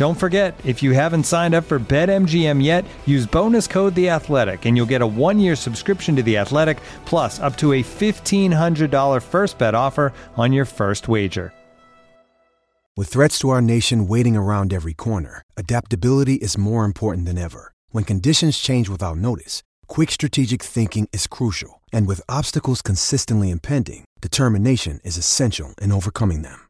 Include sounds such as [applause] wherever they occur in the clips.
Don't forget, if you haven't signed up for BetMGM yet, use bonus code The Athletic, and you'll get a one-year subscription to The Athletic, plus up to a fifteen hundred dollar first bet offer on your first wager. With threats to our nation waiting around every corner, adaptability is more important than ever. When conditions change without notice, quick strategic thinking is crucial, and with obstacles consistently impending, determination is essential in overcoming them.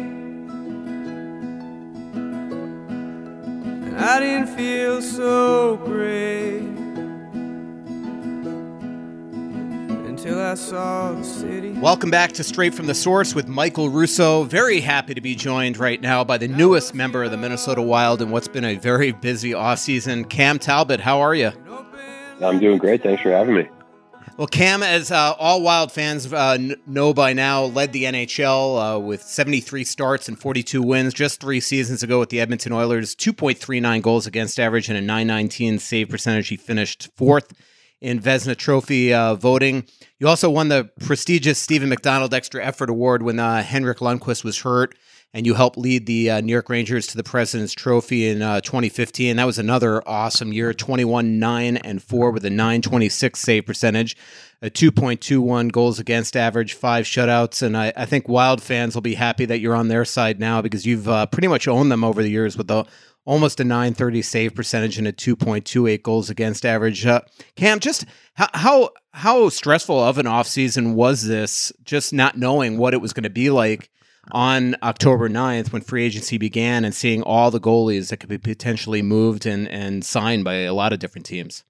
Didn't feel so great until I saw the city. Welcome back to Straight from the Source with Michael Russo. Very happy to be joined right now by the newest member of the Minnesota Wild in what's been a very busy offseason. Cam Talbot, how are you? I'm doing great. Thanks for having me. Well, Cam, as uh, all Wild fans uh, know by now, led the NHL uh, with 73 starts and 42 wins just three seasons ago with the Edmonton Oilers, 2.39 goals against average and a 919 save percentage. He finished fourth in Vezina Trophy uh, voting. You also won the prestigious Steven McDonald Extra Effort Award when uh, Henrik Lundqvist was hurt, and you helped lead the uh, New York Rangers to the President's Trophy in uh, 2015. That was another awesome year 21 9 and 4 with a 926 save percentage, a 2.21 goals against average, five shutouts. And I, I think Wild fans will be happy that you're on their side now because you've uh, pretty much owned them over the years with the almost a 930 save percentage and a 2.28 goals against average. Uh, Cam, just how, how how stressful of an offseason was this just not knowing what it was going to be like on October 9th when free agency began and seeing all the goalies that could be potentially moved and, and signed by a lot of different teams?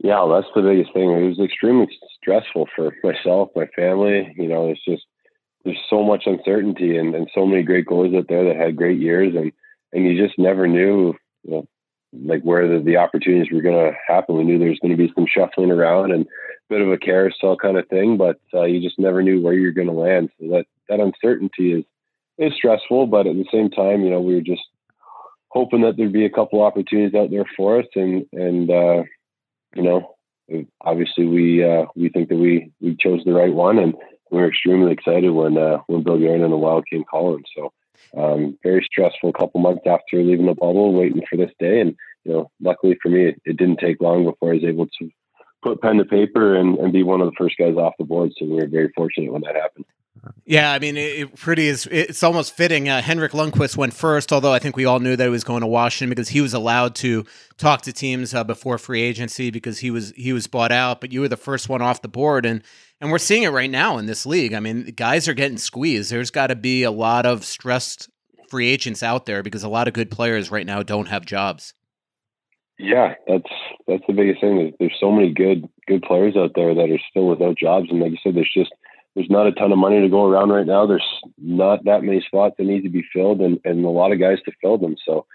Yeah, that's the biggest thing. It was extremely stressful for myself, my family. You know, it's just there's so much uncertainty and, and so many great goalies out there that had great years and and you just never knew you know, like where the, the opportunities were going to happen. We knew there was going to be some shuffling around and bit of a carousel kind of thing, but uh, you just never knew where you're going to land. So that that uncertainty is is stressful, but at the same time, you know, we were just hoping that there'd be a couple opportunities out there for us, and and uh, you know, obviously we uh, we think that we we chose the right one, and we were extremely excited when uh, when Bill Guerin and the Wild came calling. So um, very stressful couple months after leaving the bubble, waiting for this day. And, you know, luckily for me, it, it, didn't take long before I was able to put pen to paper and, and, be one of the first guys off the board. So we were very fortunate when that happened. Yeah, I mean, it, it pretty is. It's almost fitting. Uh, Henrik Lundqvist went first, although I think we all knew that he was going to Washington because he was allowed to talk to teams uh, before free agency because he was he was bought out. But you were the first one off the board, and and we're seeing it right now in this league. I mean, guys are getting squeezed. There's got to be a lot of stressed free agents out there because a lot of good players right now don't have jobs. Yeah, that's that's the biggest thing. There's so many good good players out there that are still without jobs, and like you said, there's just there's not a ton of money to go around right now. There's not that many spots that need to be filled, and, and a lot of guys to fill them. So,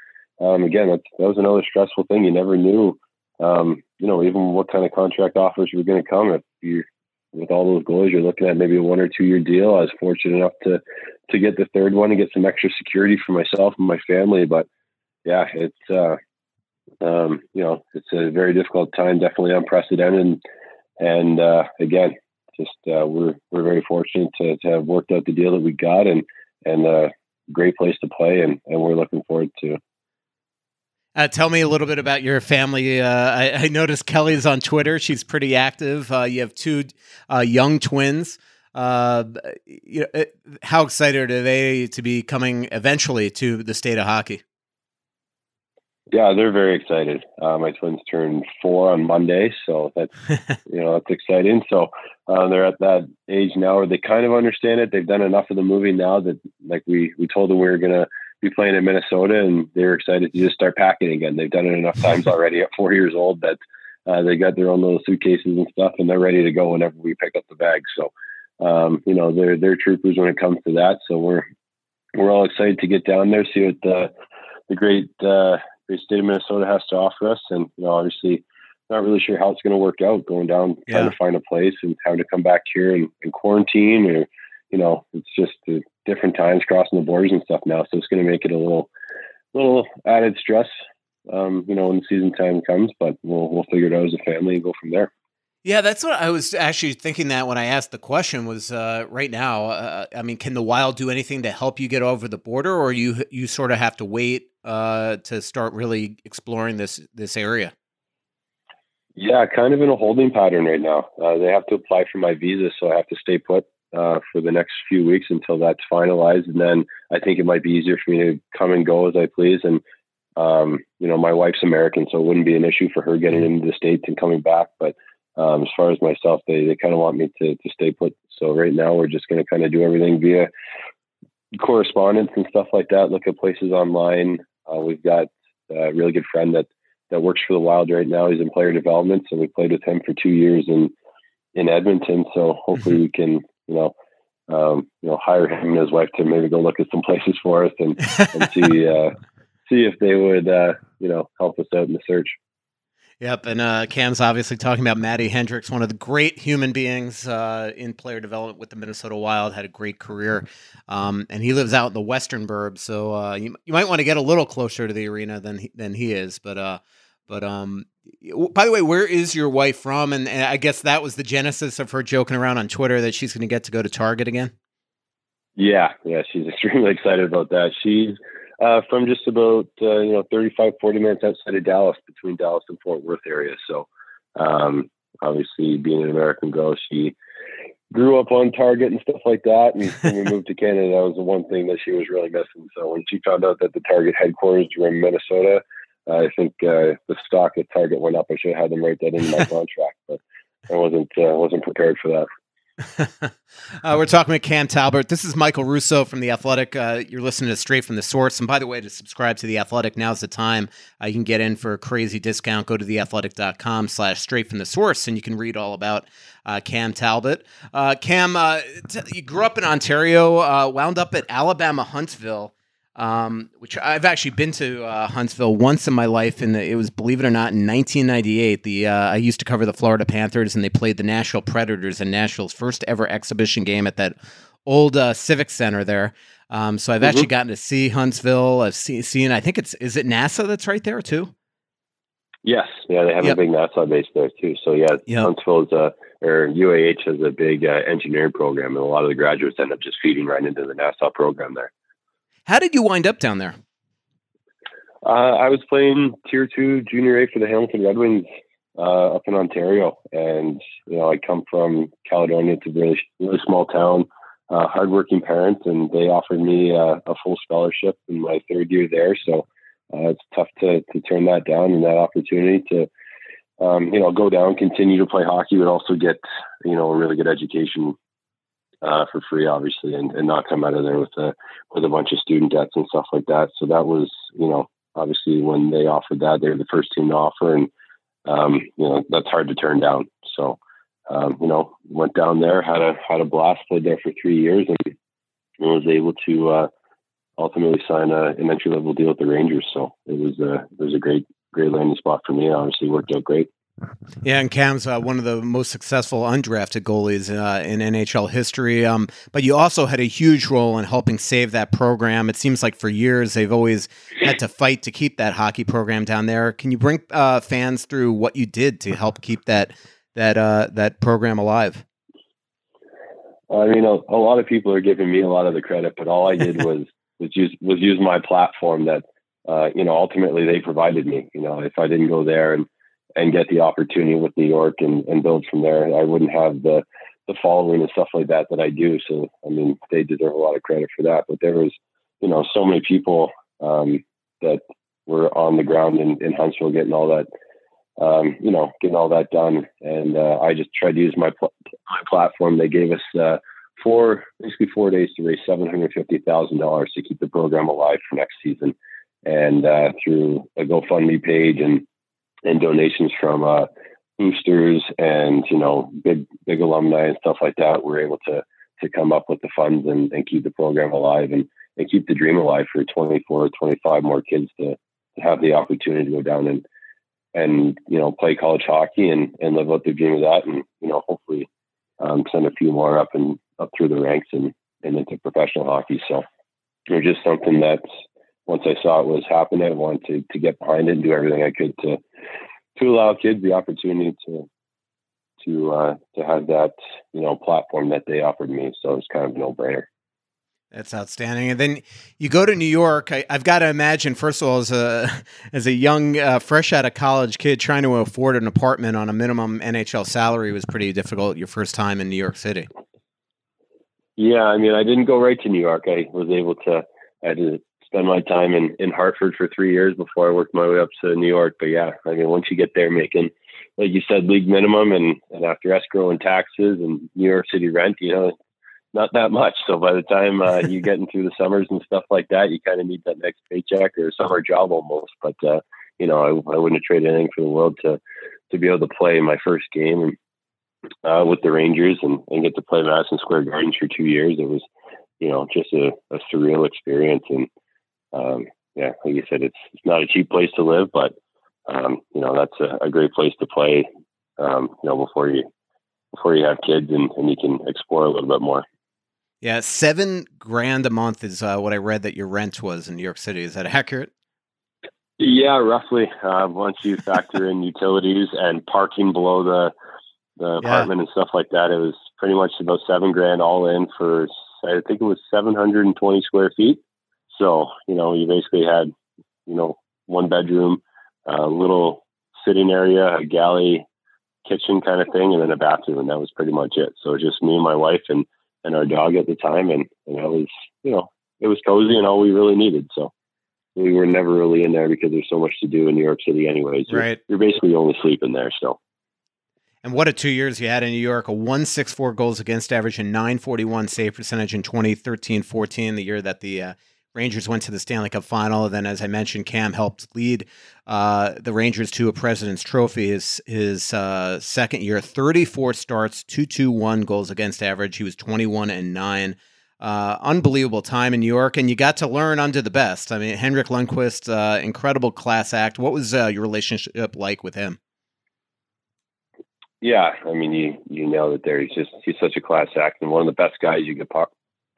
um, again, that, was another stressful thing. You never knew, um, you know, even what kind of contract offers were going to come. If you with all those goals, you're looking at maybe a one or two year deal. I was fortunate enough to to get the third one and get some extra security for myself and my family. But yeah, it's uh, um, you know, it's a very difficult time, definitely unprecedented, and uh, again, just uh, we're we're very fortunate to, to have worked out the deal that we got, and and a uh, great place to play, and and we're looking forward to. Uh, tell me a little bit about your family. Uh, I, I, noticed Kelly's on Twitter. She's pretty active. Uh, you have two uh, young twins. Uh, you know, how excited are they to be coming eventually to the state of hockey? Yeah, they're very excited. Uh, my twins turned four on Monday, so that's [laughs] you know that's exciting. So uh, they're at that age now where they kind of understand it. They've done enough of the movie now that like we we told them we were gonna be playing in Minnesota, and they're excited to just start packing again. They've done it enough times already at four years old that uh, they got their own little suitcases and stuff, and they're ready to go whenever we pick up the bag. So um, you know they're they're troopers when it comes to that. So we're we're all excited to get down there, see what the the great uh, great state of Minnesota has to offer us. And you know, obviously, not really sure how it's going to work out going down, yeah. trying to find a place and having to come back here and, and quarantine or, you know, it's just different times crossing the borders and stuff now. So it's going to make it a little, little added stress, um, you know, when the season time comes, but we'll, we'll figure it out as a family and go from there. Yeah, that's what I was actually thinking that when I asked the question was uh, right now. Uh, I mean, can the Wild do anything to help you get over the border, or you you sort of have to wait uh, to start really exploring this this area? Yeah, kind of in a holding pattern right now. Uh, they have to apply for my visa, so I have to stay put uh, for the next few weeks until that's finalized, and then I think it might be easier for me to come and go as I please. And um, you know, my wife's American, so it wouldn't be an issue for her getting into the states and coming back. But um, as far as myself, they they kind of want me to to stay put. So right now, we're just going to kind of do everything via correspondence and stuff like that. Look at places online, uh, we've got a really good friend that that works for the Wild right now. He's in player development, so we played with him for two years in in Edmonton. So hopefully mm-hmm. we can, you know, um, you know, hire him and his wife to maybe go look at some [laughs] places for us and, and see uh, [laughs] see if they would, uh, you know, help us out in the search. Yep, and uh, Cam's obviously talking about Matty Hendricks, one of the great human beings uh, in player development with the Minnesota Wild. Had a great career, um, and he lives out in the Western Burbs, so uh, you, you might want to get a little closer to the arena than he, than he is. But uh, but um, by the way, where is your wife from? And, and I guess that was the genesis of her joking around on Twitter that she's going to get to go to Target again. Yeah, yeah, she's [laughs] extremely excited about that. She's uh, from just about uh, you know 35 40 minutes outside of dallas between dallas and fort worth area. So um, obviously being an american girl she grew up on target and stuff like that. And when we [laughs] moved to canada that was the one thing that she was really missing. So when she found out that the target headquarters were in minnesota uh, i think uh, the stock at target went up. I should have had them write that in my [laughs] contract but i wasn't uh, wasn't prepared for that [laughs] uh, we're talking with Cam Talbot. This is Michael Russo from The Athletic. Uh, you're listening to Straight from the Source. And by the way, to subscribe to The Athletic, now's the time. Uh, you can get in for a crazy discount. Go to theathletic.com slash straight from the source, and you can read all about uh, Cam Talbot. Uh, Cam, uh, t- you grew up in Ontario, wound up at Alabama Huntsville um, which I've actually been to uh, Huntsville once in my life, and it was, believe it or not, in 1998. The uh, I used to cover the Florida Panthers, and they played the Nashville Predators in Nashville's first ever exhibition game at that old uh, Civic Center there. Um, so I've mm-hmm. actually gotten to see Huntsville. I've seen, seen, I think it's is it NASA that's right there too. Yes, yeah, they have yep. a big NASA base there too. So yeah, yep. Huntsville is a or UAH has a big uh, engineering program, and a lot of the graduates end up just feeding right into the NASA program there. How did you wind up down there? Uh, I was playing Tier Two Junior A for the Hamilton Red Wings uh, up in Ontario, and you know I come from Caledonia. It's a really really small town. Uh, hardworking parents, and they offered me uh, a full scholarship in my third year there. So uh, it's tough to to turn that down and that opportunity to um, you know go down, continue to play hockey, but also get you know a really good education uh, for free, obviously, and, and not come out of there with a with a bunch of student debts and stuff like that. So that was, you know, obviously when they offered that, they were the first team to offer, and um, you know that's hard to turn down. So um, you know, went down there, had a had a blast, played there for three years, and, was able to uh, ultimately sign a, an entry level deal with the Rangers. So it was a it was a great great landing spot for me. Obviously, worked out great. Yeah, and Cam's uh, one of the most successful undrafted goalies uh, in NHL history. Um, but you also had a huge role in helping save that program. It seems like for years they've always had to fight to keep that hockey program down there. Can you bring uh, fans through what you did to help keep that that uh, that program alive? I mean, a, a, lot of people are giving me a lot of the credit, but all I did [laughs] was was use was use my platform that uh, you know ultimately they provided me. You know, if I didn't go there and and get the opportunity with New York and, and build from there. I wouldn't have the the following and stuff like that that I do. So I mean, they deserve a lot of credit for that. But there was, you know, so many people um, that were on the ground in, in Huntsville getting all that, um, you know, getting all that done. And uh, I just tried to use my pl- my platform. They gave us uh, four basically four days to raise seven hundred fifty thousand dollars to keep the program alive for next season. And uh, through a GoFundMe page and and donations from uh, boosters and you know big big alumni and stuff like that, we're able to to come up with the funds and, and keep the program alive and, and keep the dream alive for 24 25 more kids to, to have the opportunity to go down and and you know play college hockey and and live out their dream of that and you know hopefully um, send a few more up and up through the ranks and, and into professional hockey. So it's just something that's once I saw it was happening, I wanted to, to get behind it and do everything I could to to allow kids the opportunity to to uh, to have that you know platform that they offered me. So it's kind of a no brainer. That's outstanding. And then you go to New York. I, have got to imagine, first of all, as a [laughs] as a young, uh, fresh out of college kid, trying to afford an apartment on a minimum NHL salary was pretty difficult. Your first time in New York City. Yeah, I mean, I didn't go right to New York. I was able to. I had to spend my time in, in Hartford for three years before I worked my way up to New York. But yeah, I mean, once you get there making, like you said, league minimum and, and after escrow and taxes and New York City rent, you know, not that much. So by the time uh, you get into the summers and stuff like that, you kind of need that next paycheck or summer job almost. But, uh, you know, I, I wouldn't have traded anything for the world to, to be able to play my first game uh, with the Rangers and, and get to play Madison Square Gardens for two years. It was, you know, just a, a surreal experience. And, um, yeah, like you said, it's it's not a cheap place to live, but um, you know that's a, a, great place to play. Um, you know, before you before you have kids and, and you can explore a little bit more. Yeah, seven grand a month is uh, what I read that your rent was in New York City. Is that accurate? Yeah, roughly. Uh, once you factor in utilities and parking below the the apartment yeah. and stuff like that, it was pretty much about seven grand all in for I think it was seven hundred and twenty square feet. So, you know, you basically had, you know, one bedroom, a little sitting area, a galley, kitchen kind of thing, and then a bathroom, and that was pretty much it. So just me and my wife and and our dog at the time, and and that was, you know, it was cozy and all we really needed. So we were never really in there because there's so much to do in New York City, anyways. You're, right. You're basically only sleeping there still. And what a two years you had in New York, a 164 goals against average and 941 save percentage in 2013 14, the year that the uh, Rangers went to the Stanley Cup final. And then, as I mentioned, Cam helped lead uh, the Rangers to a President's Trophy his, his uh, second year. 34 starts, 221 goals against average. He was 21 and 9. Uh, unbelievable time in New York, and you got to learn under the best. I mean, Henrik Lundqvist, uh, incredible class act. What was uh, your relationship like with him? Yeah, I mean, you you know that there. He's just he's such a class act and one of the best guys you could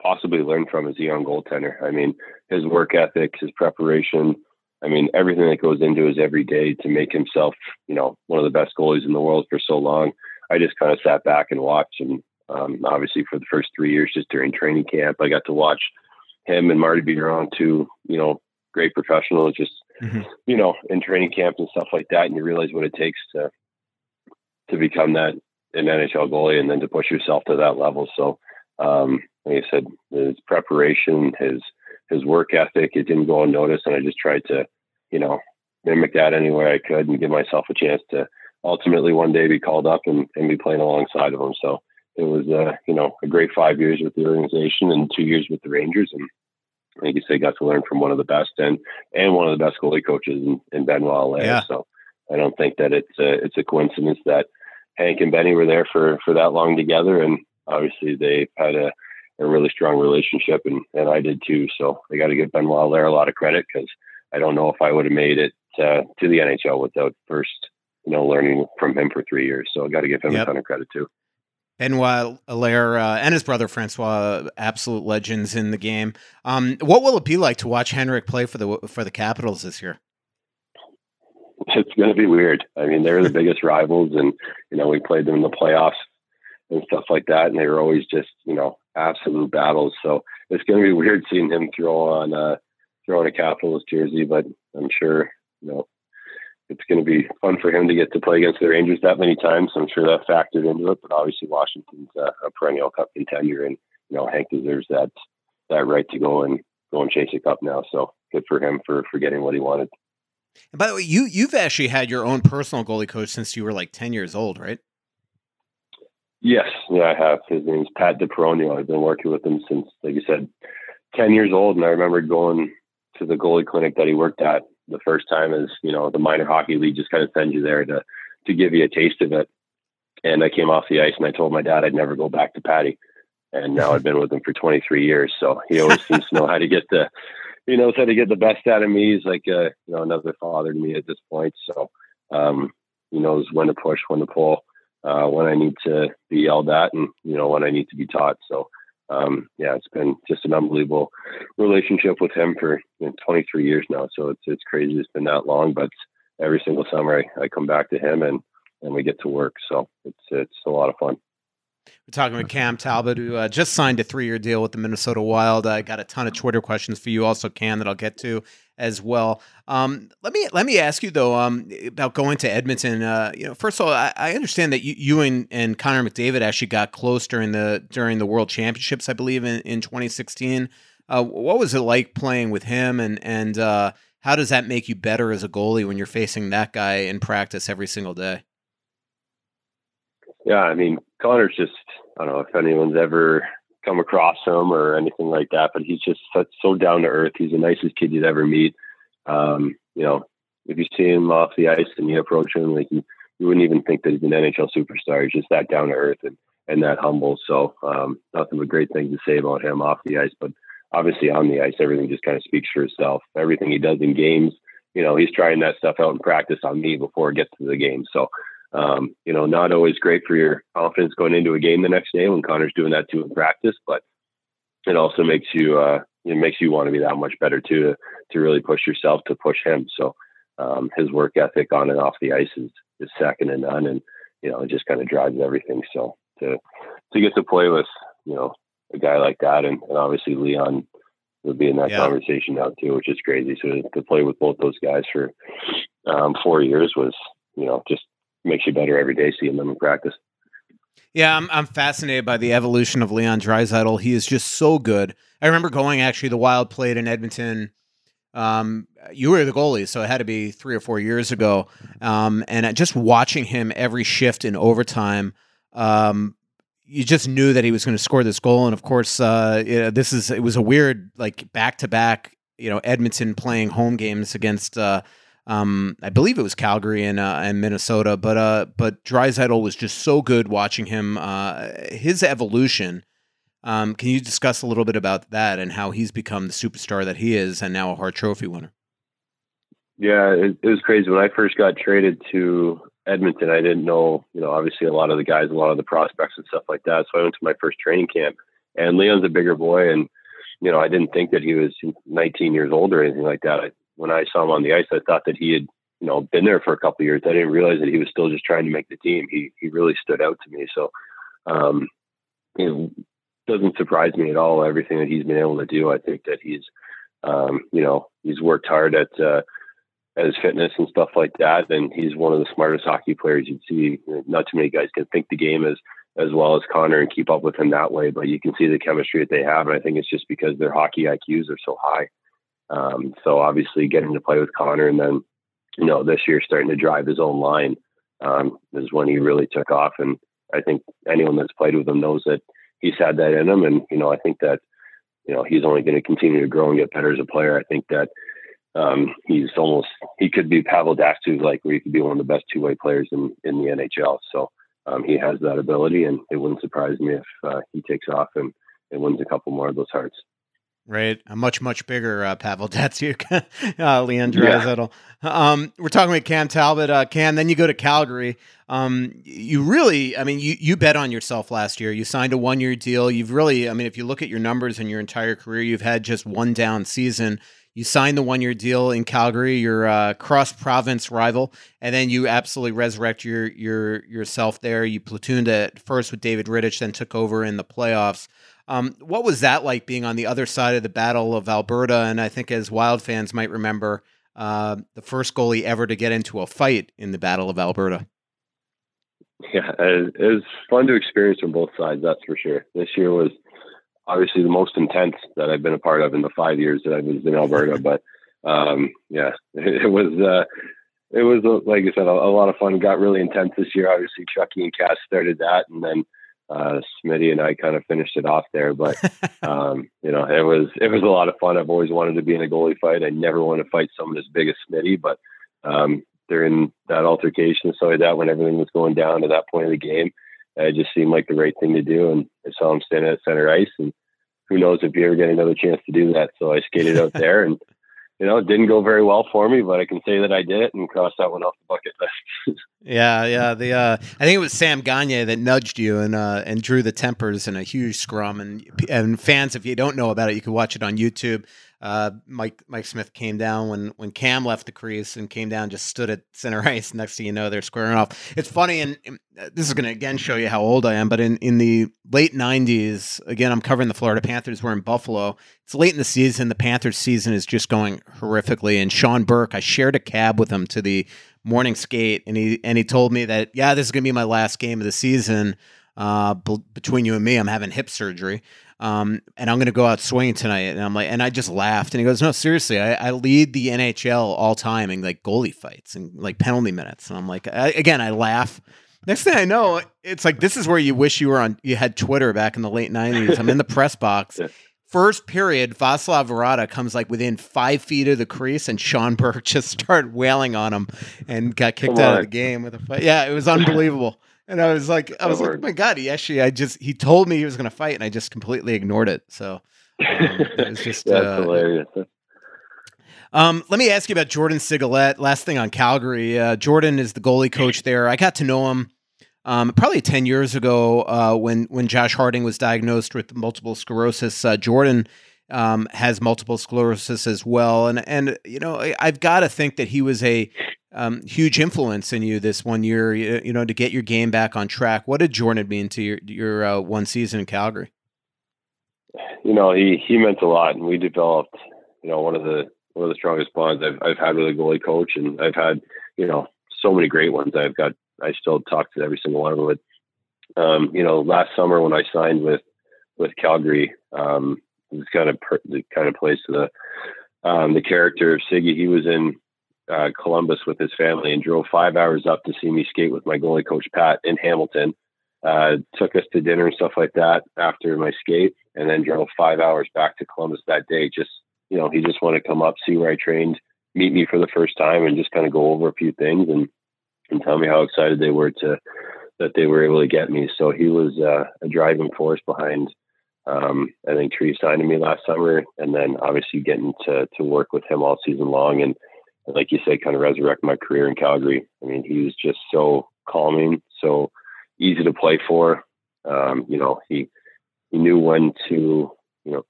possibly learn from as a young goaltender. I mean, his work ethic, his preparation, I mean, everything that goes into his every day to make himself, you know, one of the best goalies in the world for so long. I just kind of sat back and watched. And um, obviously, for the first three years, just during training camp, I got to watch him and Marty Biron, two, you know, great professionals, just, mm-hmm. you know, in training camp and stuff like that. And you realize what it takes to to become that an NHL goalie and then to push yourself to that level. So, um, like I said, his preparation, his his work ethic, it didn't go unnoticed, and I just tried to, you know, mimic that any way I could and give myself a chance to ultimately one day be called up and, and be playing alongside of him. So it was, uh, you know, a great five years with the organization and two years with the Rangers, and like you say, got to learn from one of the best and and one of the best goalie coaches in, in Benoit Allaire. Yeah. So I don't think that it's a, it's a coincidence that Hank and Benny were there for for that long together, and obviously they've had a a really strong relationship, and, and I did too. So I got to give Benoit there a lot of credit because I don't know if I would have made it uh, to the NHL without first you know, learning from him for three years. So I got to give him yep. a ton of credit too. Benoit Allaire uh, and his brother Francois, absolute legends in the game. Um, what will it be like to watch Henrik play for the for the Capitals this year? It's going to be weird. I mean, they're the [laughs] biggest rivals, and you know we played them in the playoffs and stuff like that, and they were always just you know absolute battles. So it's going to be [laughs] weird seeing him throw on uh, throw on a Capitals jersey, but I'm sure you know it's going to be fun for him to get to play against the Rangers that many times. I'm sure that factored into it. But obviously, Washington's a perennial Cup contender, and you know Hank deserves that that right to go and go and chase a cup now. So good for him for for getting what he wanted. And by the way, you you've actually had your own personal goalie coach since you were like ten years old, right? Yes, yeah, I have. His name's Pat DePeronio. I've been working with him since, like you said, ten years old, and I remember going to the goalie clinic that he worked at the first time as you know the minor hockey league just kind of sends you there to to give you a taste of it. And I came off the ice and I told my dad I'd never go back to Patty. And now I've been with him for 23 years, so he always [laughs] seems to know how to get the he knows how to get the best out of me. He's like a, you know another father to me at this point. So um, he knows when to push, when to pull, uh, when I need to be yelled at, and you know when I need to be taught. So um, yeah, it's been just an unbelievable relationship with him for you know, 23 years now. So it's it's crazy it's been that long, but every single summer I, I come back to him and and we get to work. So it's it's a lot of fun. Talking with Cam Talbot, who uh, just signed a three-year deal with the Minnesota Wild. I got a ton of Twitter questions for you, also Cam, that I'll get to as well. Um, let me let me ask you though um, about going to Edmonton. Uh, you know, first of all, I, I understand that you, you and, and Connor McDavid actually got close during the during the World Championships, I believe, in, in 2016. Uh, what was it like playing with him, and and uh, how does that make you better as a goalie when you're facing that guy in practice every single day? Yeah, I mean, Connor's just I don't know if anyone's ever come across him or anything like that, but he's just so down to earth. He's the nicest kid you'd ever meet. Um, you know, if you see him off the ice and you approach him, like you, you wouldn't even think that he's an NHL superstar. He's just that down to earth and, and that humble. So um, nothing but great things to say about him off the ice. But obviously on the ice, everything just kind of speaks for itself. Everything he does in games, you know, he's trying that stuff out in practice on me before it gets to the game. So um, you know, not always great for your confidence going into a game the next day when Connor's doing that too in practice, but it also makes you uh, it makes you want to be that much better too to, to really push yourself to push him. So um, his work ethic on and off the ice is, is second to none, and you know it just kind of drives everything. So to to get to play with you know a guy like that, and, and obviously Leon would be in that yeah. conversation now too, which is crazy. So to, to play with both those guys for um, four years was you know just makes you better every day seeing them in practice. Yeah, I'm I'm fascinated by the evolution of Leon Draisaitl. He is just so good. I remember going actually the Wild played in Edmonton. Um, you were the goalie, so it had to be three or four years ago. Um, and just watching him every shift in overtime, um, you just knew that he was going to score this goal. And of course, uh, it, this is it was a weird like back to back. You know, Edmonton playing home games against. Uh, um, I believe it was Calgary and uh, and Minnesota, but uh, but Draisaitl was just so good watching him. Uh, his evolution. Um, can you discuss a little bit about that and how he's become the superstar that he is, and now a Hart Trophy winner? Yeah, it, it was crazy when I first got traded to Edmonton. I didn't know, you know, obviously a lot of the guys, a lot of the prospects and stuff like that. So I went to my first training camp, and Leon's a bigger boy, and you know, I didn't think that he was 19 years old or anything like that. I when I saw him on the ice, I thought that he had, you know, been there for a couple years. I didn't realize that he was still just trying to make the team. He he really stood out to me. So, um, know, doesn't surprise me at all. Everything that he's been able to do, I think that he's, um, you know, he's worked hard at uh, at his fitness and stuff like that. And he's one of the smartest hockey players you'd see. Not too many guys can think the game as as well as Connor and keep up with him that way. But you can see the chemistry that they have, and I think it's just because their hockey IQs are so high. Um, so obviously getting to play with Connor and then, you know, this year starting to drive his own line um, is when he really took off. And I think anyone that's played with him knows that he's had that in him. And, you know, I think that, you know, he's only going to continue to grow and get better as a player. I think that um, he's almost, he could be Pavel Datsyuk, like where he could be one of the best two way players in, in the NHL. So um, he has that ability and it wouldn't surprise me if uh, he takes off and, and wins a couple more of those Harts. Right? A much much bigger uh, Pavel [laughs] Datsyuk, uh, Leon Draisaitl. Yeah. Um, we're talking about Cam Talbot. Uh, Cam, then you go to Calgary. Um, you really, I mean, you you bet on yourself last year. You signed a one year deal. You've really, I mean, if you look at your numbers in your entire career, you've had just one down season. You signed the one year deal in Calgary, your uh, cross province rival, and then you absolutely resurrect your your yourself there. You platooned at first with David Rittich, then took over in the playoffs. Um, what was that like being on the other side of the Battle of Alberta? And I think, as Wild fans might remember, uh, the first goalie ever to get into a fight in the Battle of Alberta. Yeah, it was fun to experience from both sides. That's for sure. This year was obviously the most intense that I've been a part of in the five years that I was in Alberta. but um, yeah, [laughs] it, was uh, it was like I said, a, a, lot of fun. Got really intense this year. Obviously, Chucky and Cass started that, and then uh, Smitty and I kind of finished it off there. But [laughs] um, you know, it was it was a lot of fun. I've always wanted to be in a goalie fight. I never want to fight someone as big as Smitty, but um, during that altercation, so that when everything was going down to that point of the game, it just seemed like the right thing to do. And I saw him standing at center ice, and who knows if you ever get another chance to do that. So I skated out there and you know, it didn't go very well for me, but I can say that I did it and cross that one off the bucket list. [laughs] yeah, yeah. The uh, I think it was Sam Gagner that nudged you and uh, and drew the tempers in a huge scrum. And and fans, if you don't know about it, you can watch it on YouTube. Uh, Mike Mike Smith came down when when Cam left the crease and came down, just stood at center [laughs] ice. Next thing you know, they're squaring off. It's funny, and, and uh, this is going to again show you how old I am. But in in the late '90s, again, I'm covering the Florida Panthers. We're in Buffalo. It's late in the season. The Panthers season is just going horrifically. And Sean Burke, I shared a cab with him to the morning skate, and he and he told me that yeah, this is going to be my last game of the season. Uh, b- between you and me, I'm having hip surgery um, and I'm going to go out swinging tonight. And I'm like, and I just laughed. And he goes, no, seriously, I, I lead the NHL all time in like goalie fights and like penalty minutes. And I'm like, I, again, I laugh. Next thing I know, it's like this is where you wish you were on. You had Twitter back in the late '90s. I'm in the press box. [laughs] First period, Vaclav Varada comes like within five feet of the crease, and Sean Burke [laughs] just started wailing on him and got kicked out of the game with a fight. Yeah, it was unbelievable. And I was like, I was like, oh my god, he actually, I just, he told me he was going to fight, and I just completely ignored it. So um, [laughs] it was just that's uh, hilarious. Um, let me ask you about Jordan Sigalet. Last thing on Calgary, uh, Jordan is the goalie coach there. I got to know him um, probably ten years ago uh, when when Josh Harding was diagnosed with multiple sclerosis. Uh, Jordan um, has multiple sclerosis as well, and and you know I, I've got to think that he was a um, huge influence in you this one year, you, know, to get your game back on track. What did Jordan mean to your your uh, one season in Calgary? You know, he he meant a lot, and we developed, you know, one of the one of the strongest bonds I've I've had with a goalie coach, and I've had, you know, so many great ones. I've got I still talk to every single one of them. But, um, you know, last summer when I signed with with Calgary, um, was kind of per, the kind of to the um, the character of Siggy. He was in uh, Columbus with his family and drove five hours up to see me skate with my goalie coach Pat in Hamilton. Uh, took us to dinner and stuff like that after my skate, and then drove five hours back to Columbus that day. Just you know, he just wanted to come up, see where I trained, meet me for the first time, and just kind of go over a few things and and tell me how excited they were to that they were able to get me. So he was uh, a driving force behind. Um, I think Tree signing me last summer, and then obviously getting to to work with him all season long and like you said, kind of resurrect my career in Calgary. I mean, he was just so calming, so easy to play for. Um, you know, he he knew when to, you know,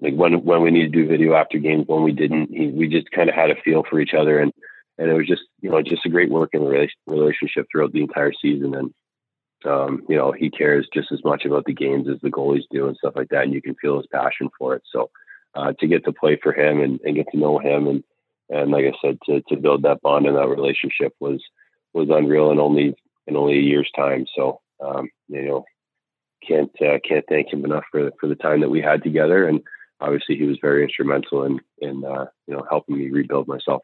like when when we needed to do video after games, when we didn't. He, we just kind of had a feel for each other, and and it was just you know just a great working relationship throughout the entire season. And um, you know, he cares just as much about the games as the goalies do and stuff like that, and you can feel his passion for it. So uh, to get to play for him and, and get to know him and and like I said, to to build that bond and that relationship was was unreal in only in only a year's time. So um, you know, can't uh, can't thank him enough for for the time that we had together, and obviously he was very instrumental in in uh, you know helping me rebuild myself.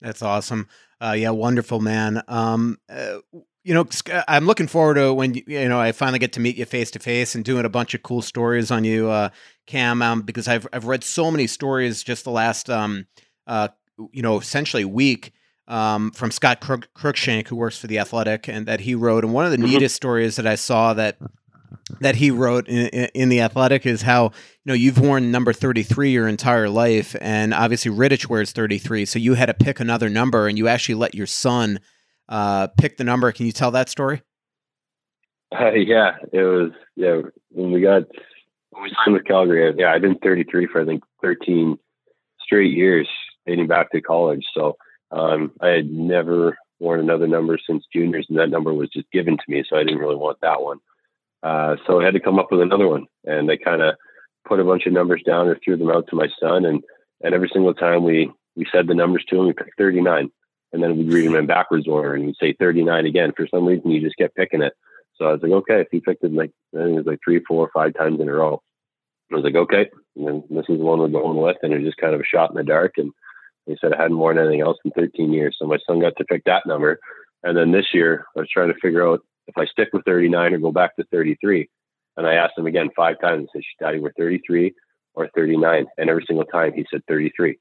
That's awesome. Uh, yeah, wonderful man. Um, uh, you know, I'm looking forward to when you know I finally get to meet you face to face and doing a bunch of cool stories on you, uh, Cam. Um, because I've I've read so many stories just the last um, uh, you know, essentially week um, from Scott Crook- Cruickshank, who works for the Athletic, and that he wrote. And one of the mm-hmm. neatest stories that I saw that that he wrote in, in, the Athletic is how you know you've worn number 33 your entire life, and obviously Rittich wears 33, so you had to pick another number, and you actually let your son uh, pick the number. Can you tell that story? Uh, yeah, it was yeah when we got when we signed with Calgary. Yeah, I've been 33 for I think 13 straight years, dating back to college. So um, I had never worn another number since juniors, and that number was just given to me, so I didn't really want that one. Uh, so I had to come up with another one, and I kind of put a bunch of numbers down and threw them out to my son, and and every single time we we said the numbers to him, we picked 39, and then we'd read them in backwards order, and he'd say 39 again. For some reason, he just kept picking it. So I was like, okay, if he picked it like I think it was like three, four, five times in a row. I was like, okay, and then this is the one we're going with, and it was just kind of a shot in the dark. And he said I hadn't worn anything else in 13 years, so my son got to pick that number. And then this year, I was trying to figure out if I stick with 39 or go back to 33. And I asked him again five times. I said, Daddy, we're 33 or 39. And every single time he said 33.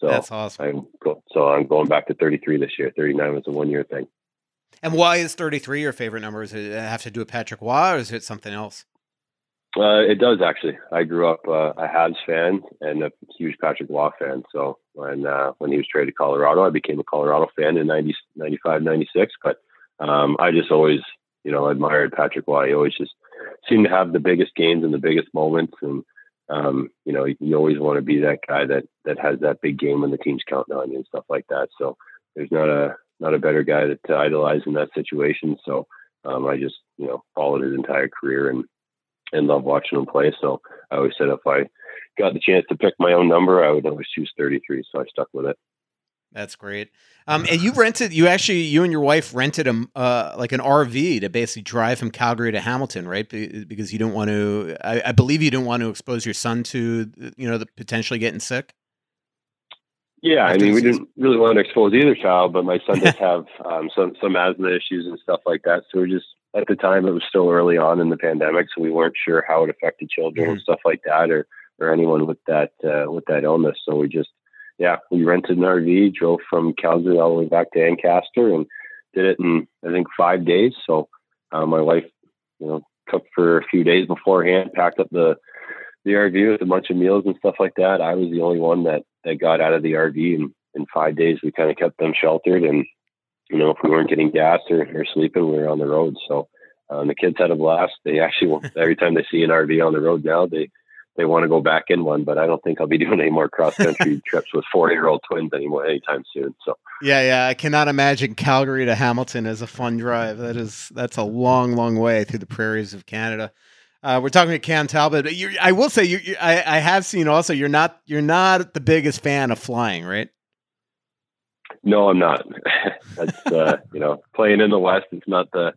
So that's awesome. I'm go- so I'm going back to 33 this year. 39 was a one year thing. And why is 33 your favorite number? Does it uh, have to do with Patrick Roy or is it something else? Uh, it does actually. I grew up uh, a Habs fan and a huge Patrick Roy fan. So when uh, when he was traded to Colorado, I became a Colorado fan in 90, 95, 96. But um, I just always, you know, admired Patrick Roy. He always just seemed to have the biggest games and the biggest moments. And, um, you know, you, you always want to be that guy that, that has that big game when the team's counting on you and stuff like that. So there's not a, not a better guy to, to idolize in that situation. So um, I just, you know, followed his entire career and, and love watching him play. So I always said if I got the chance to pick my own number, I would always choose 33. So I stuck with it. That's great. Um, and you rented, you actually, you and your wife rented a uh, like an RV to basically drive from Calgary to Hamilton, right? Because you don't want to, I, I believe you don't want to expose your son to, you know, the potentially getting sick. Yeah, I mean, we didn't really want to expose either child, but my son does [laughs] have um, some some asthma issues and stuff like that. So we're just at the time it was still early on in the pandemic, so we weren't sure how it affected children mm-hmm. and stuff like that, or or anyone with that uh, with that illness. So we just yeah, we rented an RV, drove from Calgary all the way back to Ancaster, and did it in I think five days. So uh, my wife, you know, cooked for a few days beforehand, packed up the the RV with a bunch of meals and stuff like that. I was the only one that that got out of the RV, and in five days we kind of kept them sheltered. And you know, if we weren't getting gas or, or sleeping, we were on the road. So um, the kids had a blast. They actually every time they see an RV on the road now, they they want to go back in one, but I don't think I'll be [laughs] doing any more cross country [laughs] trips with four year old twins anymore anytime soon. So yeah, yeah, I cannot imagine Calgary to Hamilton as a fun drive. That is that's a long, long way through the prairies of Canada. Uh, we're talking to Cam Talbot. I will say, you, I, I have seen also you're not you're not the biggest fan of flying, right? No, I'm not. [laughs] that's uh, [laughs] you know playing in the West. It's not the,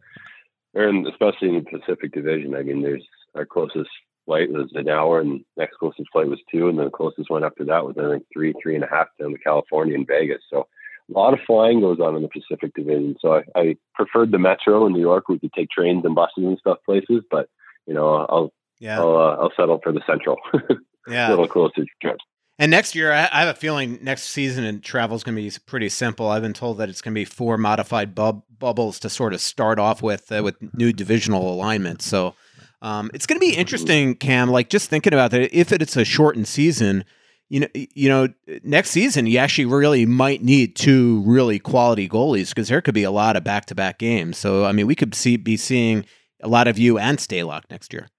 or in, especially in the Pacific Division. I mean, there's our closest flight was an hour, and next closest flight was two, and then the closest one after that was I think three, three and a half down to California and Vegas. So a lot of flying goes on in the Pacific Division. So I, I preferred the Metro in New York. We could take trains and buses and stuff places, but you know I'll yeah I'll, uh, I'll settle for the Central. [laughs] yeah, a little closer trips. And next year, I have a feeling next season and travel is going to be pretty simple. I've been told that it's going to be four modified bub- bubbles to sort of start off with uh, with new divisional alignment. So um, it's going to be interesting, Cam. Like just thinking about that, if it's a shortened season, you know, you know, next season you actually really might need two really quality goalies because there could be a lot of back to back games. So I mean, we could see be seeing a lot of you and Stalock next year.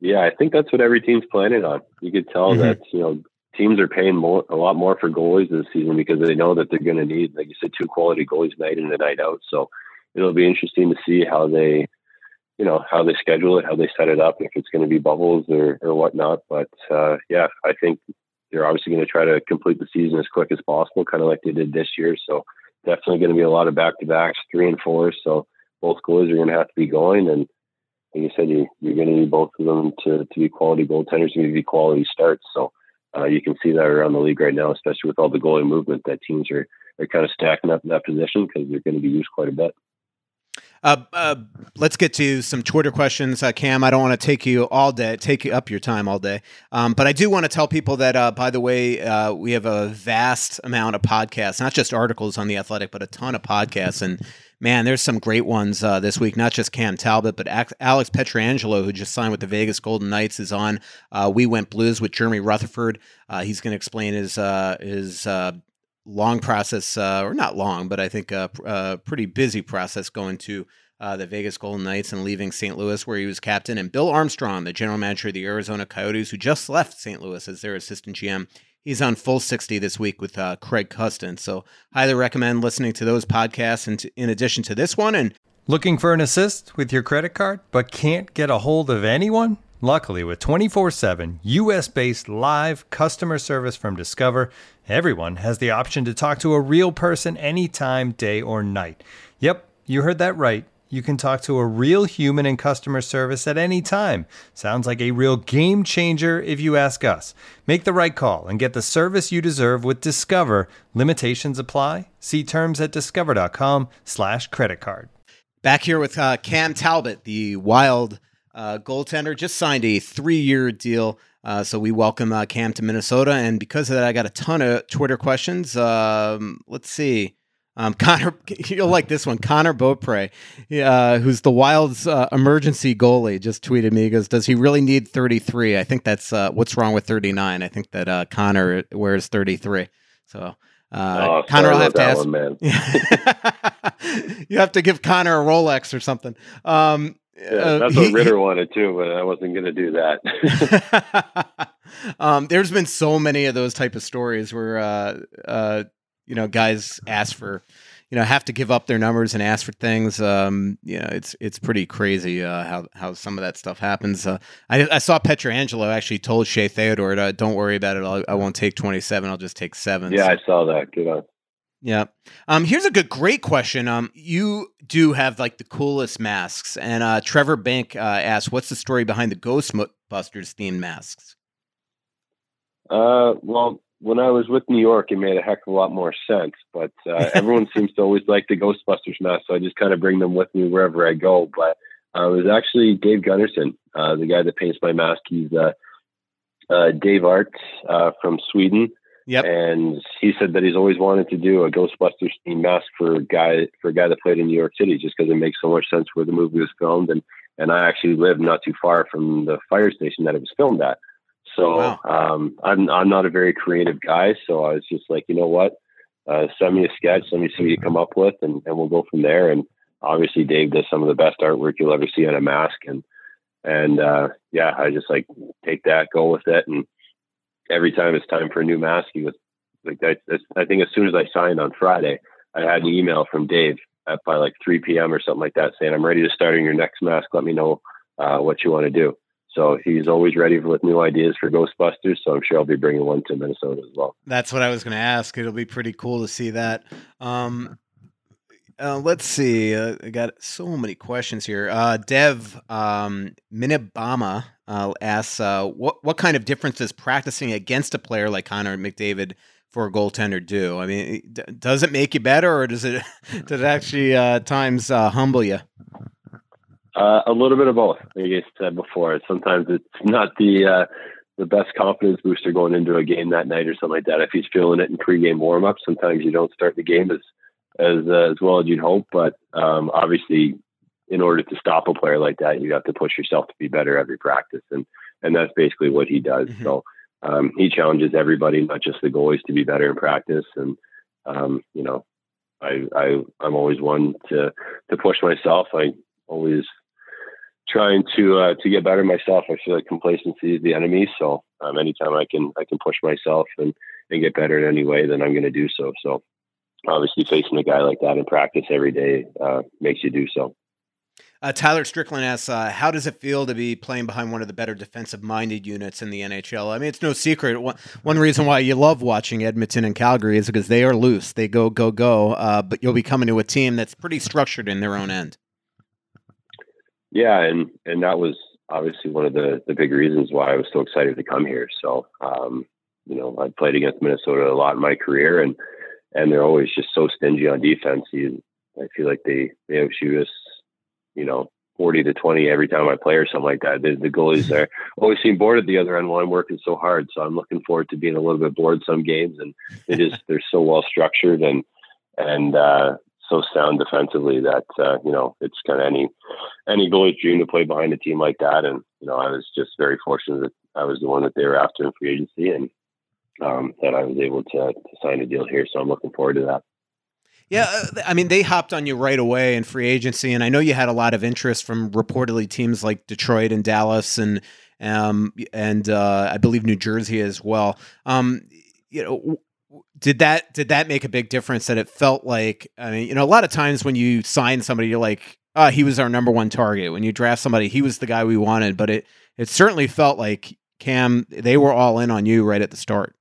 Yeah, I think that's what every team's planning on. You could tell mm-hmm. that you know teams are paying more, a lot more for goalies this season because they know that they're going to need, like you said, two quality goalies night in and night out. So it'll be interesting to see how they you know how they schedule it, how they set it up, if it's going to be bubbles or or whatnot. But uh, yeah, I think they're obviously going to try to complete the season as quick as possible, kind of like they did this year. So definitely going to be a lot of back to backs, three and four. So both goalies are going to have to be going, and like you said, you, you're going to need both of them to to be quality goaltenders, to be quality starts. So. Uh, you can see that around the league right now, especially with all the goalie movement, that teams are, are kind of stacking up in that position because they're going to be used quite a bit. Uh, uh, let's get to some Twitter questions, uh, Cam. I don't want to take you all day, take you up your time all day, um, but I do want to tell people that, uh, by the way, uh, we have a vast amount of podcasts, not just articles on the Athletic, but a ton of podcasts. And man, there's some great ones uh, this week. Not just Cam Talbot, but Alex Pietrangelo, who just signed with the Vegas Golden Knights, is on. we went Blues with Jeremy Rutherford. he's going to explain his his long process, uh, or not long, but I think a, pretty busy process going to uh, the Vegas Golden Knights and leaving St. Louis, where he was captain, and Bill Armstrong, the general manager of the Arizona Coyotes, who just left St. Louis as their assistant GM. He's on full 60 this week with uh, Craig Custance. So, highly recommend listening to those podcasts and in addition to this one. And looking for an assist with your credit card, but can't get a hold of anyone? Luckily, with 24 7 US based live customer service from Discover, everyone has the option to talk to a real person anytime, day or night. Yep, you heard that right. You can talk to a real human in customer service at any time. Sounds like a real game changer if you ask us. Make the right call and get the service you deserve with Discover. Limitations apply. See terms at discover.com/slash credit card. Back here with uh, Cam Talbot, the wild uh, goaltender, just signed a three year deal. Uh, so we welcome uh, Cam to Minnesota. And because of that, I got a ton of Twitter questions. Um, let's see. Um, [laughs] Connor, you'll like this one. Connor Beaupre, uh, who's the Wild's uh, emergency goalie, just tweeted me. He goes, "Does he really need 33?" I think that's uh, what's wrong with 39. I think that uh, Connor wears 33. So uh, oh, Connor will have to ask. One, man. [laughs] you have to give Connor a Rolex or something. Um, yeah, uh, that's what Ritter wanted too, but I wasn't going to do that. [laughs] um, there's been so many of those type of stories where, uh, uh, you know, guys ask for, you know, have to give up their numbers and ask for things. Um, you know, it's it's pretty crazy uh, how how some of that stuff happens. Uh, I, I saw Pietrangelo actually told Shea Theodore, "Don't worry about it. I'll, I will not take 27. I'll just take seven. Yeah, so. I saw that. Good on. Yeah. Um, here's a good, great question. Um, you do have like the coolest masks, and uh, Trevor Bank uh, asked, "What's the story behind the Ghostbusters themed masks?" Uh, well, when I was with New York, it made a heck of a lot more sense. But uh, [laughs] everyone seems to always like the Ghostbusters mask, so I just kind of bring them with me wherever I go. But uh, it was actually Dave Gunnarsson, uh, the guy that paints my mask. He's uh, uh, Dave Art uh, from Sweden. Yep. And he said that he's always wanted to do a Ghostbusters mask for a guy for a guy that played in New York City, just because it makes so much sense where the movie was filmed, and and I actually live not too far from the fire station that it was filmed at. So wow. um, I'm I'm not a very creative guy, so I was just like, you know what, uh, send me a sketch, let me see what you come up with, and and we'll go from there. And obviously, Dave does some of the best artwork you'll ever see on a mask, and and uh, yeah, I just like take that, go with it, and every time it's time for a new mask, he was like, I, I think as soon as I signed on Friday, I had an email from Dave at by like 3 p.m. or something like that saying, I'm ready to start on your next mask. Let me know uh, what you want to do. So he's always ready with new ideas for Ghostbusters. So I'm sure I'll be bringing one to Minnesota as well. That's what I was going to ask. It'll be pretty cool to see that. Um, uh, let's see. Uh, I got so many questions here. Uh, Dev um, Minibama uh, asks, uh, "What what kind of difference does practicing against a player like Connor McDavid for a goaltender do? I mean, d- does it make you better, or does it [laughs] does it actually uh, times humble you?" Uh, a little bit of both. Like I said before, sometimes it's not the uh, the best confidence booster going into a game that night or something like that. If he's feeling it in pregame warm up, sometimes you don't start the game as as uh, as well as you'd hope. But um, obviously, in order to stop a player like that, you have to push yourself to be better every practice, and and that's basically what he does. Mm-hmm. So um, he challenges everybody, not just the goalies, to be better in practice. And um, you know, I I I'm always one to to push myself. I always trying to uh, to get better myself. I feel like complacency is the enemy. So um, anytime I can I can push myself and and get better in any way, then I'm going to do so. So obviously facing a guy like that in practice every day uh, makes you do so. Uh, Tyler Strickland asks, uh, "How does it feel to be playing behind one of the better defensive-minded units in the NHL?" I mean, it's no secret. One, one reason why you love watching Edmonton and Calgary is because they are loose. They go, go, go. Uh, but you'll be coming to a team that's pretty structured in their own end. Yeah, and and that was obviously one of the the big reasons why I was so excited to come here. So, um, you know, I played against Minnesota a lot in my career, and and they're always just so stingy on defense. You, I feel like they they outshoot us you know, 40 to 20 every time I play or something like that. The, the goalies there [laughs] always seem bored at the other end while I'm working so hard. So I'm looking forward to being a little bit bored some games and it is, they're so well structured and, and, uh, so sound defensively that, uh, you know, it's kind of any, any goalie's dream to play behind a team like that. And, you know, I was just very fortunate that I was the one that they were after in free agency and, um, that I was able to, to sign a deal here. So I'm looking forward to that. Yeah, uh, I mean, they hopped on you right away in free agency, and I know you had a lot of interest from reportedly teams like Detroit and Dallas, and um, and uh, I believe New Jersey as well. Um, you know, did that did that make a big difference? That it felt like, I mean, you know, a lot of times when you sign somebody, you're like, oh, he was our number one target. When you draft somebody, he was the guy we wanted. But it it certainly felt like Cam, they were all in on you right at the start.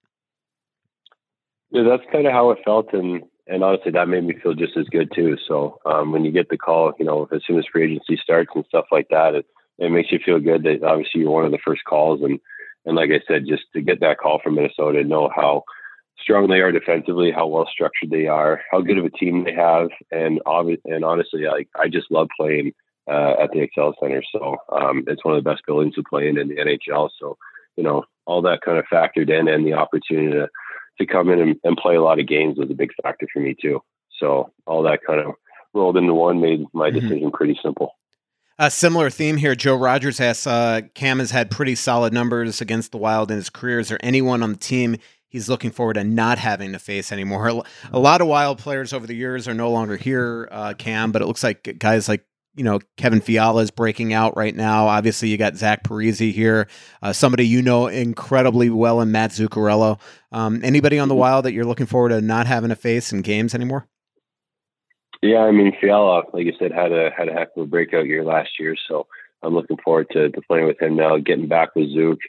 Yeah, that's kind of how it felt, and and honestly, that made me feel just as good too. So um, when you get the call, you know, as soon as free agency starts and stuff like that, it, it makes you feel good that obviously you're one of the first calls. And and like I said, just to get that call from Minnesota, and know how strong they are defensively, how well structured they are, how good of a team they have, and obvi- and honestly, like I just love playing uh, at the Xcel Center. So um, it's one of the best buildings to play in in the NHL. So you know, all that kind of factored in, and the opportunity to to come in and, and play a lot of games was a big factor for me too. So all that kind of rolled into one made my mm-hmm. decision pretty simple. A similar theme here. Joe Rogers asks, uh, Cam has had pretty solid numbers against the Wild in his career. Is there anyone on the team he's looking forward to not having to face anymore? [laughs] A lot of Wild players over the years are no longer here, uh, Cam, but it looks like guys like you know, Kevin Fiala is breaking out right now. Obviously, you got Zach Parise here, uh, somebody you know incredibly well, and Matt Zuccarello. Um, anybody on the mm-hmm. Wild that you're looking forward to not having to face in games anymore? Yeah, I mean Fiala, like you said, had a had a heck of a breakout year last year, so I'm looking forward to, to playing with him now, getting back with Zook.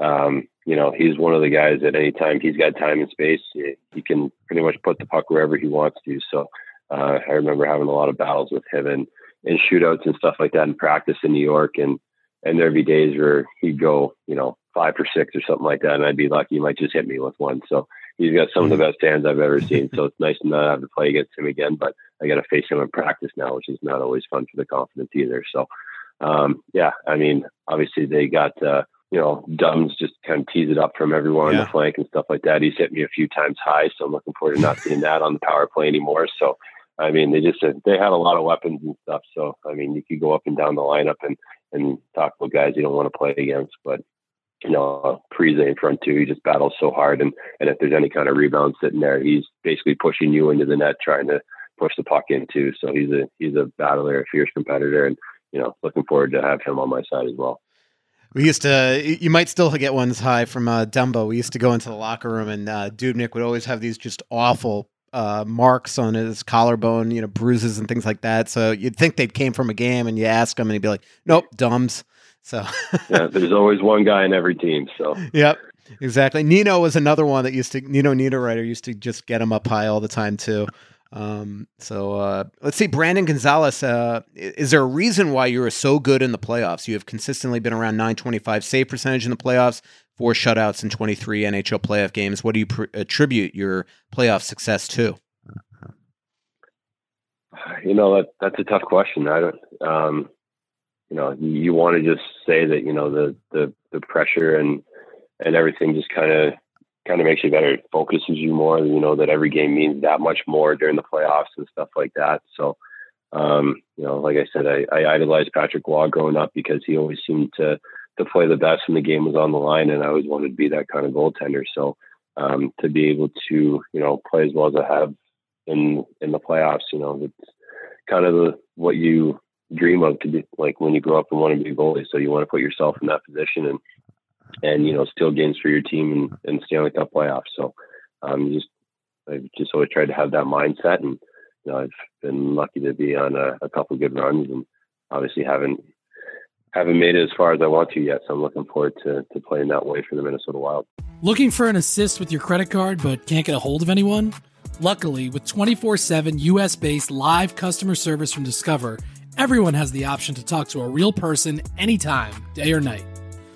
Um, you know, he's one of the guys that anytime he's got time and space, he, can pretty much put the puck wherever he wants to. So uh, I remember having a lot of battles with him and and shootouts and stuff like that in practice in New York. And, and there'd be days where he'd go, you know, five for six or something like that. And I'd be lucky he might just hit me with one. So he's got some of the mm-hmm. best hands I've ever seen. [laughs] So it's nice to not have to play against him again, but I got to face him in practice now, which is not always fun for the confidence either. So, um, yeah, I mean, obviously they got, uh, you know, Dumbs just kind of tease it up from everyone yeah. on the flank and stuff like that. He's hit me a few times high, so I'm looking forward to not seeing that on the power play anymore. So I mean, they just they had a lot of weapons and stuff. So I mean, you could go up and down the lineup and and talk with guys you don't want to play against, but you know, Parise in front too. He just battles so hard, and and if there's any kind of rebound sitting there, he's basically pushing you into the net, trying to push the puck in too. So he's a he's a battler, a fierce competitor, and you know, looking forward to have him on my side as well. We used to, you might still get ones high from uh, Dumbo. We used to go into the locker room, and uh, Dubnyk would always have these just awful uh, marks on his collarbone, you know, bruises and things like that. So you'd think they came from a game, and you ask him, and he'd be like, "Nope, dumbs." So [laughs] yeah, there's always one guy in every team. So yep, exactly. Nino was another one that used to Nino Niederreiter used to just get him up high all the time too. Um, so uh, let's see, Brandon Gonzalez. Uh, is there a reason why you are so good in the playoffs? You have consistently been around 925 save percentage in the playoffs, four shutouts in 23 NHL playoff games. What do you pr- attribute your playoff success to? You know that that's a tough question. I don't. Um, you know, you, you want to just say that you know the the the pressure and and everything just kind of kind of makes you better. It focuses you more. You know that every game means that much more during the playoffs and stuff like that. So, um, you know, like I said, I, I idolized Patrick Roy growing up because he always seemed to to play the best when the game was on the line, and I always wanted to be that kind of goaltender. So um, to be able to you know play as well as I have in in the playoffs, you know, it's kind of the, what you dream of to be like when you grow up and want to be a goalie. So you want to put yourself in that position and and you know steal games for your team and, and Stanley Cup playoffs. So um, just I just always tried to have that mindset, and you know I've been lucky to be on a, a couple good runs, and obviously haven't haven't made it as far as I want to yet. So I'm looking forward to, to playing that way for the Minnesota Wild. Looking for an assist with your credit card but can't get a hold of anyone? Luckily, with 24 7 US based live customer service from Discover, everyone has the option to talk to a real person anytime, day or night.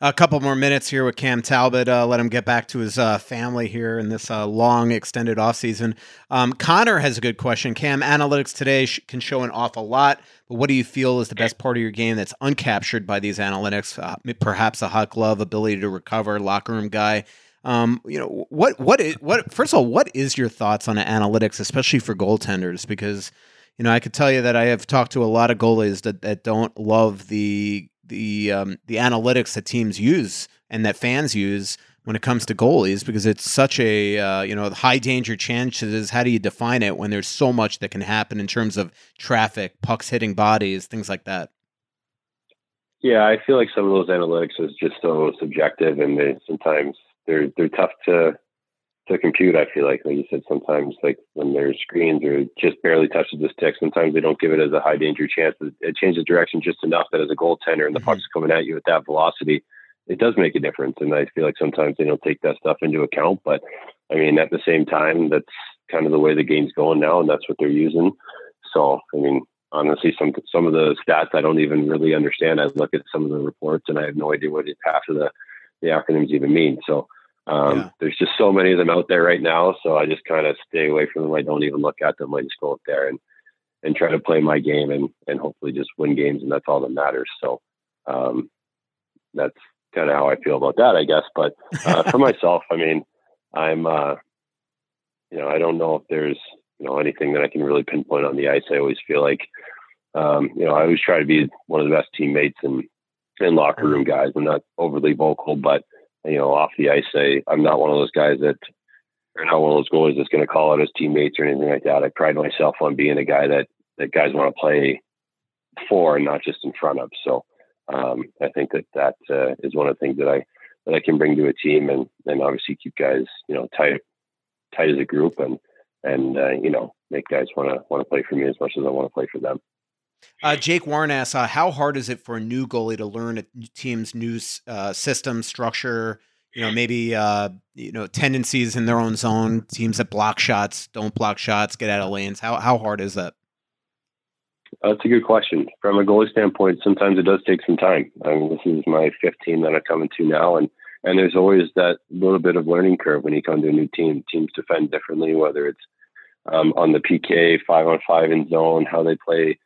A couple more minutes here with Cam Talbot. Uh, let him get back to his uh, family here in this uh, long, extended offseason. Um, Connor has a good question. Cam, analytics today sh- can show an awful lot, but what do you feel is the best part of your game that's uncaptured by these analytics? Uh, perhaps a hot glove, ability to recover, locker room guy. Um, you know what? What is what? First of all, what is your thoughts on analytics, especially for goaltenders? Because you know, I could tell you that I have talked to a lot of goalies that, that don't love the the um, the analytics that teams use and that fans use when it comes to goalies because it's such a uh, you know high danger chances. How do you define it when there's so much that can happen in terms of traffic, pucks hitting bodies, things like that? Yeah, I feel like some of those analytics is just so subjective, and they sometimes they're they're tough to to compute. I feel like, like you said, sometimes like when there's screens or just barely touches the stick, sometimes they don't give it as a high danger chance. It changes direction just enough that as a goaltender and the mm-hmm. puck's coming at you at that velocity, it does make a difference. And I feel like sometimes they don't take that stuff into account. But I mean, at the same time, that's kind of the way the game's going now, and that's what they're using. So I mean, honestly, some some of the stats I don't even really understand. I look at some of the reports and I have no idea what half of the the acronyms even mean. So um, yeah. There's just so many of them out there right now, so I just kind of stay away from them. I don't even look at them. I just go up there and and try to play my game and and hopefully just win games, and that's all that matters. So um, that's kind of how I feel about that, I guess. But uh, for [laughs] myself, I mean, I'm uh, you know I don't know if there's you know anything that I can really pinpoint on the ice. I always feel like um, you know I always try to be one of the best teammates and and locker room guys. I'm not overly vocal, but you know, off the ice, I, I'm not one of those guys that, or not one of those goalies that's going to call out his teammates or anything like that. I pride myself on being a guy that, that guys want to play for and not just in front of. So um, I think that that uh, is one of the things that I, that I can bring to a team and, and obviously keep guys, you know, tight, tight as a group and, and, uh, you know, make guys want to, want to play for me as much as I want to play for them. Uh, Jake Warren asks, uh, how hard is it for a new goalie to learn a team's new uh, system structure? You know, maybe uh, you know tendencies in their own zone. Teams that block shots, don't block shots, get out of lanes. How how hard is that? That's a good question. From a goalie standpoint, sometimes it does take some time. I mean, this is my 15 that I'm coming to now, and and there's always that little bit of learning curve when you come to a new team. Teams defend differently, whether it's um, on the PK, five on five in zone, how they play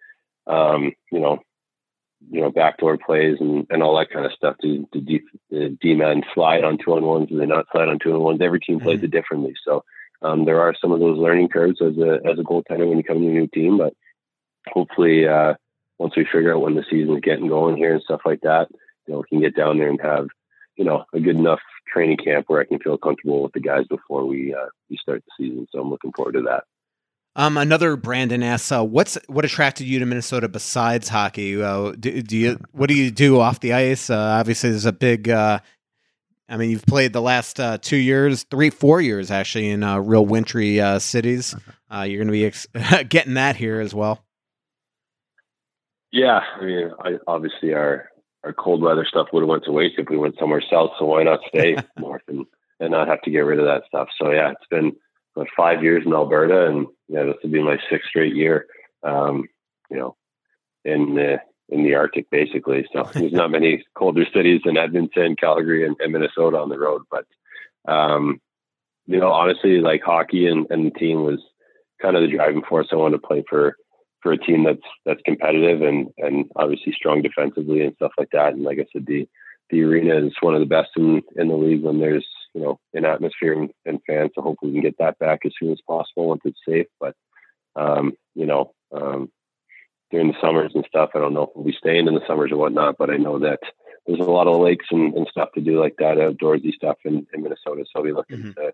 um, you know, you know, backdoor plays and, and all that kind of stuff. Do the D, D men slide on two on ones? Do they not slide on two on ones? Every team plays mm-hmm. it differently. So um, there are some of those learning curves as a as a goaltender when you come to a new team. But hopefully, uh, once we figure out when the season is getting going here and stuff like that, you know, we can get down there and have you know a good enough training camp where I can feel comfortable with the guys before we uh, we start the season. So I'm looking forward to that. Um, another Brandon asks, uh, "What's what attracted you to Minnesota besides hockey? Uh, do, do, you what do you do off the ice? Uh, obviously, there's a big. Uh, I mean, you've played the last uh, two years, three, four years actually in uh, real wintry cities. you're going to be ex- [laughs] getting that here as well. Yeah, I mean, I, obviously our our cold weather stuff would have went to waste if we went somewhere south. So why not stay [laughs] north and and not have to get rid of that stuff? So yeah, it's been what, five years in Alberta, and yeah, this will be my sixth straight year. Um, you know, in the in the Arctic, basically. So [laughs] there's not many colder cities than Edmonton, Calgary, and, and Minnesota on the road. But um, you know, honestly, like hockey and, and the team was kind of the driving force. I wanted to play for for a team that's that's competitive and and obviously strong defensively and stuff like that. And like I said, the the arena is one of the best in in the league when there's you know, an atmosphere and, and fans. So hopefully we can get that back as soon as possible once it's safe. But, um, you know, um, during the summers and stuff, I don't know if we'll be staying in the summers or whatnot, but I know that there's a lot of lakes and, and stuff to do like that, outdoorsy stuff in, in Minnesota. So I'll be looking mm-hmm. to,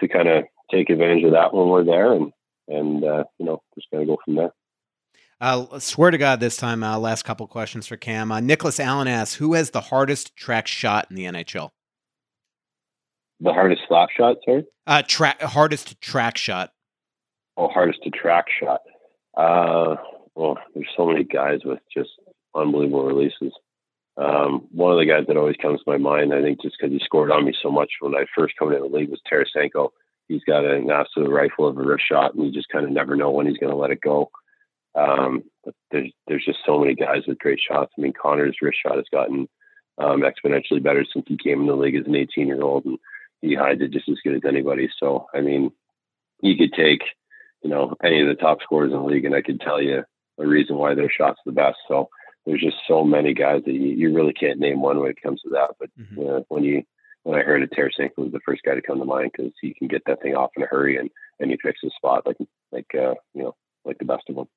to kind of take advantage of that when we're there and, and uh, you know just gonna go from there. Uh, swear to God, this time, uh, last couple questions for Cam. Uh, Nicholas Allen asks, who has the hardest track shot in the NHL? The hardest slap shot, sorry? Uh, track hardest track shot. Oh, hardest to track shot. Uh, well, there's so many guys with just unbelievable releases. Um, one of the guys that always comes to my mind, I think, just because he scored on me so much when I first come into the league, was Tarasenko. He's got an absolute rifle of a wrist shot, and you just kind of never know when he's going to let it go. Um, but there's there's just so many guys with great shots. I mean, Connor's wrist shot has gotten um, exponentially better since he came in the league as an 18 year old, and he hides it just as good as anybody. So, I mean, you could take, you know, any of the top scorers in the league, and I could tell you a reason why their shot's the best. So, there's just so many guys that you, you really can't name one when it comes to that. But mm-hmm. uh, when you when I heard it, Tarasenko was the first guy to come to mind because he can get that thing off in a hurry and and he picks his spot like like uh, you know like the best of them.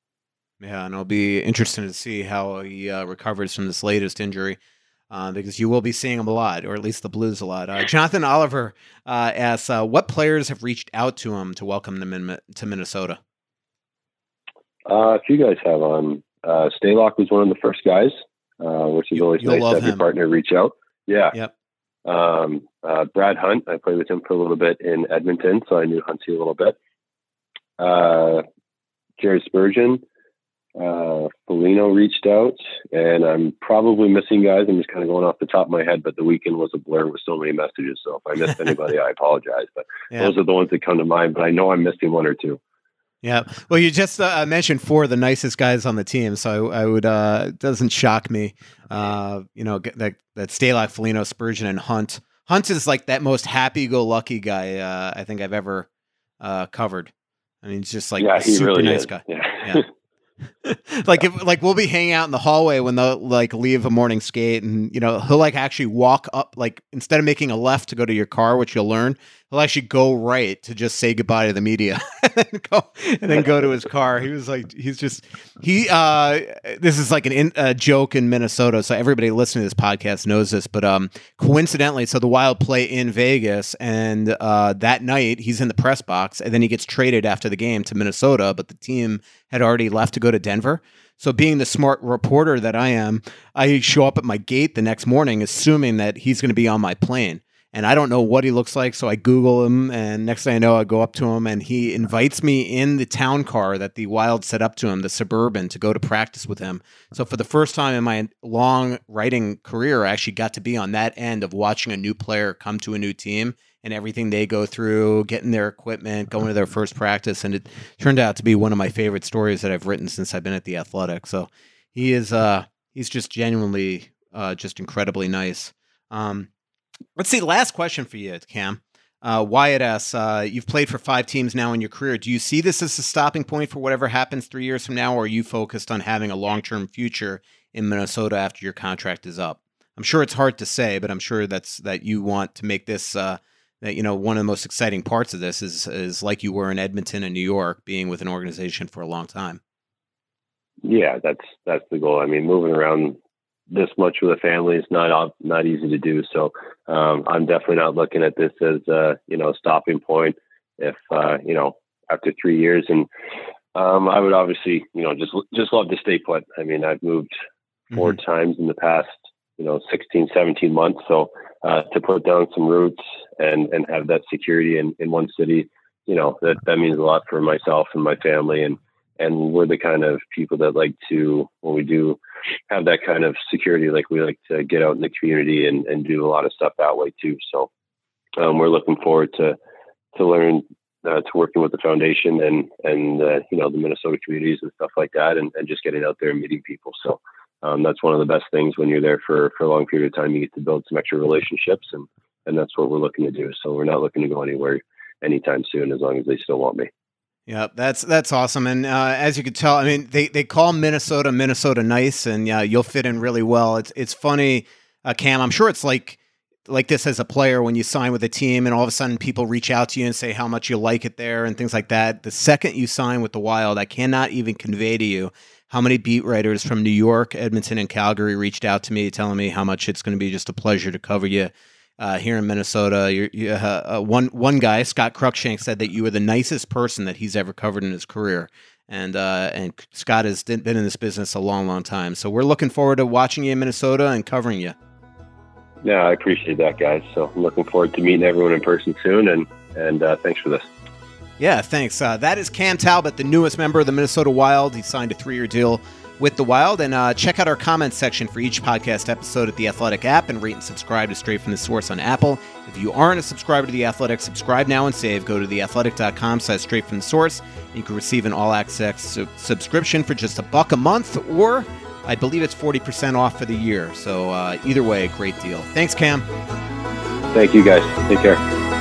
Yeah, and it'll be interesting to see how he uh, recovers from this latest injury. Uh, because you will be seeing him a lot, or at least the Blues a lot. Uh, Jonathan Oliver uh, asks, uh, "What players have reached out to him to welcome them to Minnesota?" Uh, a few guys have. Um, uh, Stalock was one of the first guys, which is you, always nice to have him. your partner reach out. Yeah. Yep. Um, Brad Hunt, I played with him for a little bit in Edmonton, so I knew Hunty a little bit. Jared Spurgeon, uh, Foligno reached out, and I'm probably missing guys. I'm just kind of going off the top of my head, but the weekend was a blur with so many messages. So if I missed [laughs] anybody, I apologize. But yeah. those are the ones that come to mind. But I know I'm missing one or two. Yeah. Well, you just uh, mentioned four of the nicest guys on the team, so I, I would uh, it doesn't shock me. Uh, you know that that Stalock, Foligno, Spurgeon, and Hunt. Hunt is like that most happy-go-lucky guy uh, I think I've ever uh, covered. I mean, he's just like yeah, a super really nice is. guy. Yeah. yeah. [laughs] [laughs] like if like we'll be hanging out in the hallway when they'll like leave a morning skate and you know he'll like actually walk up like instead of making a left to go to your car which you'll learn he'll actually go right to just say goodbye to the media [laughs] and then go and then go to his car. He was like he's just he uh this is like an in, a joke in minnesota so everybody listening to this podcast knows this but um coincidentally so the wild play in vegas and uh that night he's in the press box and then he gets traded after the game to minnesota but the team had already left to go to denver. So, being the smart reporter that I am, I show up at my gate the next morning, assuming that he's going to be on my plane and I don't know what he looks like. So I Google him, and next thing I know, I go up to him, and he invites me in the town car that the Wild set up to him, the Suburban, to go to practice with him. So for the first time in my long writing career, I actually got to be on that end of watching a new player come to a new team and everything they go through, getting their equipment, going to their first practice, and it turned out to be one of my favorite stories that I've written since I've been at the Athletic. So he is, uh, he's just genuinely, uh, just incredibly nice. Um, Let's see. Last question for you, Cam. Uh, Wyatt asks, uh, you've played for five teams now in your career. Do you see this as a stopping point for whatever happens three years from now, or are you focused on having a long term future in Minnesota after your contract is up? I'm sure it's hard to say, but I'm sure that's that you want to make this uh, that you know one of the most exciting parts of this is is like you were in Edmonton and New York, being with an organization for a long time. Yeah, that's that's the goal. I mean, moving around this much with a family is not not easy to do. So um, I'm definitely not looking at this as a you know stopping point. If uh, you know after three years, and um, I would obviously you know just just love to stay put. I mean I've moved 4 mm-hmm. times in the past you know 16, 17 months. So uh, to put down some roots and and have that security in in one city, you know that that means a lot for myself and my family and and we're the kind of people that like to when we do have that kind of security like we like to get out in the community and, and do a lot of stuff that way too. So um, we're looking forward to to learn uh, to working with the foundation and and uh, you know the minnesota communities and stuff like that and, and just getting out there and meeting people. So um, that's one of the best things when you're there for for a long period of time you get to build some extra relationships and and that's what we're looking to do. So we're not looking to go anywhere anytime soon as long as they still want me yeah, that's that's awesome. And uh, as you can tell, I mean, they, they call Minnesota Minnesota nice, and yeah, you'll fit in really well. It's it's funny, uh, Cam. I'm sure it's like like this as a player when you sign with a team, and all of a sudden people reach out to you and say how much you like it there and things like that. The second you sign with the Wild, I cannot even convey to you how many beat writers from New York, Edmonton, and Calgary reached out to me telling me how much it's going to be just a pleasure to cover you uh, here in Minnesota. You're, you, uh, uh, one one guy, Scott Cruickshank, said that you were the nicest person that he's ever covered in his career. And uh, and Scott has been in this business a long, long time. So we're looking forward to watching you in Minnesota and covering you. Yeah, I appreciate that, guys. So I'm looking forward to meeting everyone in person soon. And and uh, thanks for this. Yeah, thanks. Uh, that is Cam Talbot, the newest member of the Minnesota Wild. He signed a three-year deal with the Wild. And uh, check out our comments section for each podcast episode at the Athletic app and rate and subscribe to Straight from the Source on Apple. If you aren't a subscriber to the Athletic, subscribe now and save. Go to theathletic.com slash straight from the source. You can receive an all access su- subscription for just a buck a month, or I believe it's 40% off for the year. So uh, either way, great deal. Thanks, Cam. Thank you, guys. Take care.